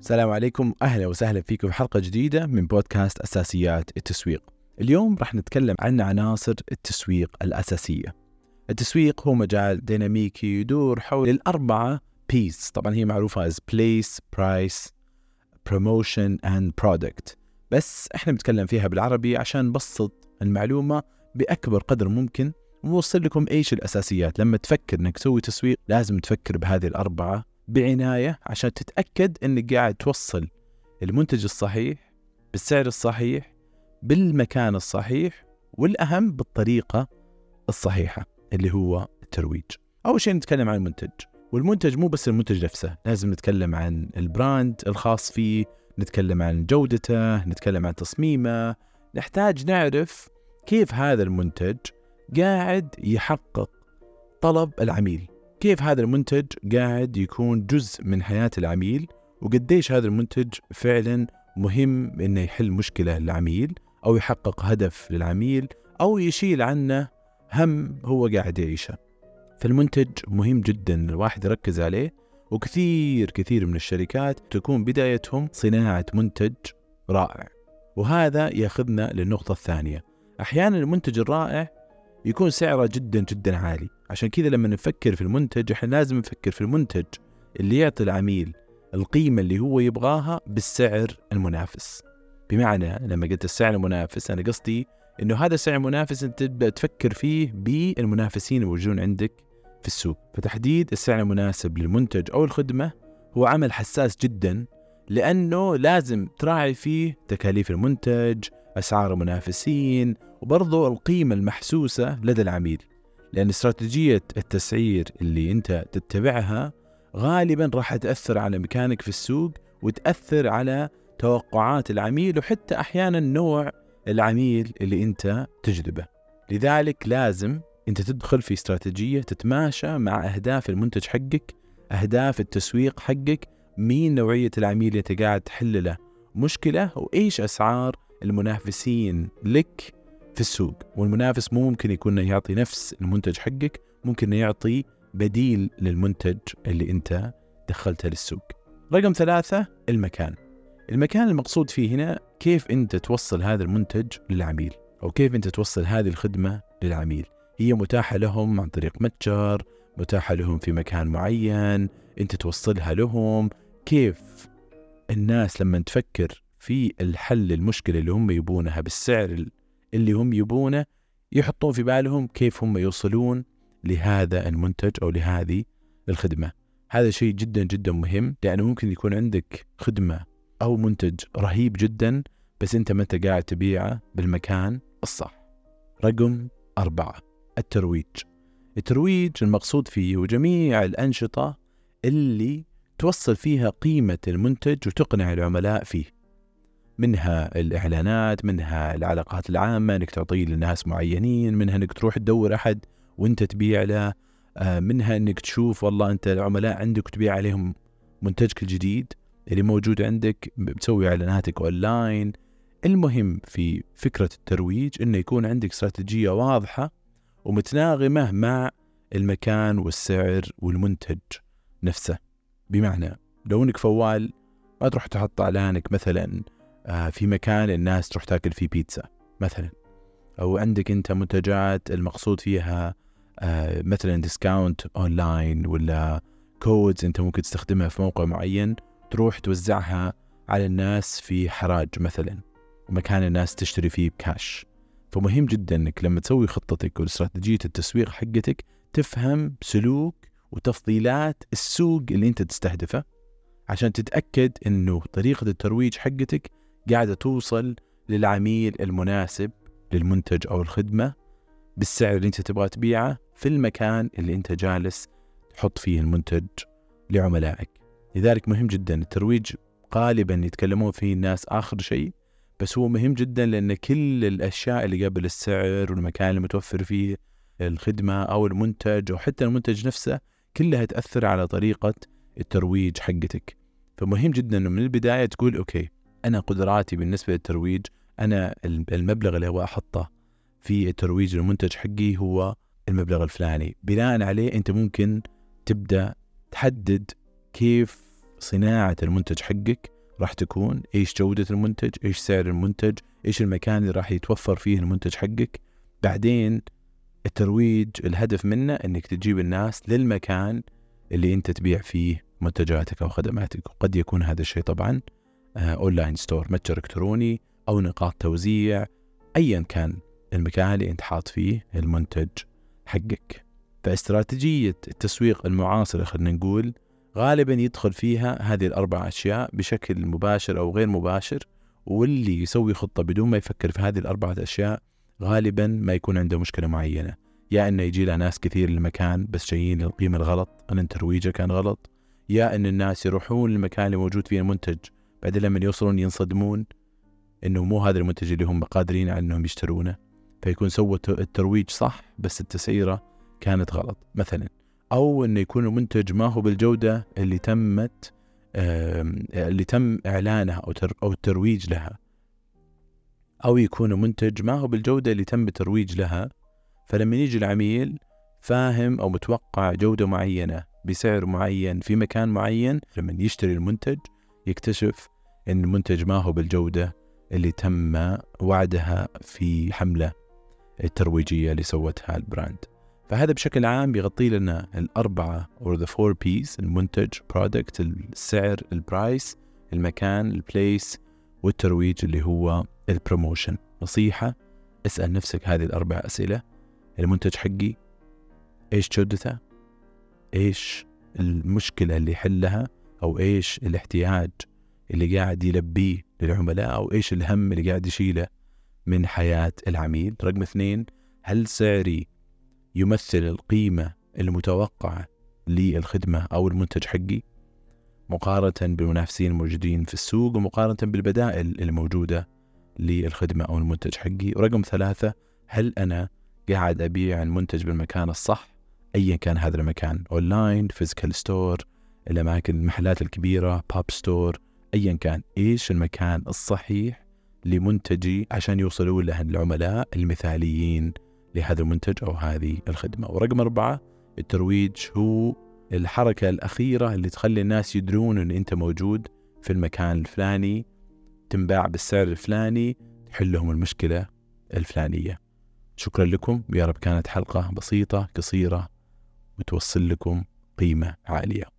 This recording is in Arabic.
السلام عليكم أهلا وسهلا فيكم في حلقة جديدة من بودكاست أساسيات التسويق. اليوم راح نتكلم عن عناصر التسويق الأساسية. التسويق هو مجال ديناميكي يدور حول الأربعة بيس طبعا هي معروفة as place, price, promotion and product. بس إحنا بنتكلم فيها بالعربي عشان نبسط المعلومة بأكبر قدر ممكن ونوصل لكم إيش الأساسيات لما تفكر إنك تسوي تسويق لازم تفكر بهذه الأربعة بعناية عشان تتأكد إنك قاعد توصل المنتج الصحيح بالسعر الصحيح بالمكان الصحيح والأهم بالطريقة الصحيحة اللي هو الترويج. أول شيء نتكلم عن المنتج. والمنتج مو بس المنتج نفسه، لازم نتكلم عن ال brand الخاص فيه، نتكلم عن جودته، نتكلم عن تصميمه، نحتاج نعرف كيف هذا المنتج قاعد يحقق طلب العميل. كيف هذا المنتج قاعد يكون جزء من حياة العميل وقديش هذا المنتج فعلا مهم إنه يحل مشكلة للعميل أو يحقق هدف للعميل أو يشيل عنه هم هو قاعد يعيشه. فالمنتج مهم جدا الواحد يركز عليه وكثير كثير من الشركات تكون بدايتهم صناعة منتج رائع. وهذا ياخذنا للنقطة الثانية. أحيانا المنتج الرائع يكون سعره جدا جدا عالي. عشان كذا لما نفكر في المنتج إحنا لازم نفكر في المنتج اللي يعطي العميل القيمة اللي هو يبغاها بالسعر المنافس. بمعنى لما قلت السعر المنافس أنا قصدي أنه هذا السعر المنافس أنت تبدأ تفكر فيه بالمنافسين الموجودين عندك في السوق. فتحديد السعر المناسب للمنتج أو الخدمة هو عمل حساس جدا لأنه لازم تراعي فيه تكاليف المنتج أسعار المنافسين وبرضو القيمة المحسوسة لدى العميل. لأن استراتيجية التسعير اللي أنت تتبعها غالبا راح تأثر على مكانك في السوق وتأثر على توقعات العميل وحتى أحيانا نوع العميل اللي أنت تجذبه لذلك لازم أنت تدخل في استراتيجية تتماشى مع أهداف المنتج حقك أهداف التسويق حقك مين نوعية العميل اللي أنت قاعد تحل له مشكلة وإيش أسعار المنافسين لك في السوق؟ والمنافس مو ممكن يكون يعطي نفس المنتج حقك ممكن يعطي بديل للمنتج اللي أنت دخلته للسوق. رقم ثلاثة المكان. المكان المقصود فيه هنا كيف أنت توصل هذا المنتج للعميل أو كيف أنت توصل هذه الخدمة للعميل. هي متاحة لهم عن طريق متجر متاحة لهم في مكان معين أنت توصلها لهم كيف الناس لما تفكر في الحل المشكلة اللي هم يبونها بالسعر اللي هم يبونه يحطون في بالهم كيف هم يوصلون لهذا المنتج أو لهذه الخدمة. هذا شيء جدا جدا مهم لأنه ممكن يكون عندك خدمة أو منتج رهيب جدا بس أنت ما أنت قاعد تبيعه بالمكان الصح. رقم أربعة الترويج. الترويج المقصود فيه هو جميع الأنشطة اللي توصل فيها قيمة المنتج وتقنع العملاء فيه. منها الإعلانات منها العلاقات العامة إنك تعطيه لناس معينين منها إنك تروح تدور أحد وأنت تبيع له آه، منها إنك تشوف والله أنت العملاء عندك تبيع عليهم منتجك الجديد اللي موجود عندك بتسوي إعلاناتك أونلاين. المهم في فكرة الترويج إنه يكون عندك استراتيجية واضحة ومتناغمة مع المكان والسعر والمنتج نفسه. بمعنى لو انك فوال ما تروح تحط اعلانك مثلا آه، في مكان الناس تروح تاكل فيه بيتزا مثلا. أو عندك أنت منتجات المقصود فيها آه، مثلا discount online ولا codes أنت ممكن تستخدمها في موقع معين تروح توزعها على الناس في حراج مثلا مكان الناس تشتري فيه بكاش فمهم جدا إنك لما تسوي خطتك واستراتيجية التسويق حقتك تفهم سلوك وتفضيلات السوق اللي انت تستهدفه عشان تتأكد انه طريقة الترويج حقتك قاعدة توصل للعميل المناسب للمنتج أو الخدمة بالسعر اللي أنت تبغى تبيعه في المكان اللي أنت جالس تحط فيه المنتج لعملائك. لذلك مهم جدا الترويج غالبا يتكلمون فيه الناس آخر شيء بس هو مهم جدا لأن كل الأشياء اللي قبل السعر والمكان المتوفر فيه الخدمة أو المنتج أو حتى المنتج نفسه كلها تأثر على طريقة الترويج حقتك. فمهم جدا أنه من البداية تقول okay أنا قدراتي بالنسبة للترويج أنا المبلغ اللي هو أحطه في الترويج للمنتج حقي هو المبلغ الفلاني. بناء عليه أنت ممكن تبدأ تحدد كيف صناعة المنتج حقك راح تكون إيش جودة المنتج إيش سعر المنتج إيش المكان اللي راح يتوفر فيه المنتج حقك. بعدين الترويج الهدف منه إنك تجيب الناس للمكان اللي أنت تبيع فيه منتجاتك أو خدماتك. وقد يكون هذا الشيء طبعا online store متجر إلكتروني أو نقاط توزيع ايا كان المكان اللي أنت حاط فيه المنتج حقك. فاستراتيجية التسويق المعاصرة خلينا نقول غالبا يدخل فيها هذه الأربع أشياء بشكل مباشر أو غير مباشر واللي يسوي خطة بدون ما يفكر في هذه الأربعة أشياء غالبا ما يكون عنده مشكلة معينة. يا إنه يجي له ناس كثير للمكان بس جايين للقيمة الغلط ان ترويجه كان غلط. يا إن الناس يروحون للمكان اللي موجود فيه المنتج بعدين لما يوصلون ينصدمون إنه مو هذا المنتج اللي هم قادرين على إنهم يشترونه. فيكون سوى الترويج صح بس التسعيرة كانت غلط مثلا. أو إنه يكون المنتج ما هو بالجودة اللي تمت اللي تم إعلانها أو أو الترويج لها. أو يكون منتج ما هو بالجودة اللي تم الترويج لها فلما يجي العميل فاهم أو متوقع جودة معينة بسعر معين في مكان معين لما يشتري المنتج يكتشف إن المنتج ما هو بالجودة اللي تم وعدها في حملة الترويجية اللي سوتها ال brand. فهذا بشكل عام بيغطي لنا الأربعة or the four P's المنتج product السعر ال price المكان ال place والترويج اللي هو ال promotion نصيحة اسأل نفسك هذه الأربع أسئلة. المنتج حقي إيش جودته؟ إيش المشكلة اللي يحلها؟ أو إيش الاحتياج اللي قاعد يلبيه للعملاء؟ أو إيش الهم اللي قاعد يشيله من حياة العميل؟ رقم اثنين هل سعري يمثل القيمة المتوقعة للخدمة أو المنتج حقي؟ مقارنة بالمنافسين الموجودين في السوق ومقارنة بالبدائل الموجودة للخدمة أو المنتج حقي. ورقم ثلاثة هل أنا قاعد أبيع المنتج بالمكان الصح؟ أيا كان هذا المكان online physical store الأماكن المحلات الكبيرة pop store أيا كان. إيش المكان الصحيح لمنتجي عشان يوصلوا له العملاء المثاليين لهذا المنتج أو هذه الخدمة؟ ورقم أربعة الترويج هو الحركة الأخيرة اللي تخلي الناس يدرون أن أنت موجود في المكان الفلاني تنباع بالسعر الفلاني تحل لهم المشكلة الفلانية. شكرا لكم يا رب كانت حلقة بسيطة قصيرة وتوصل لكم قيمة عالية.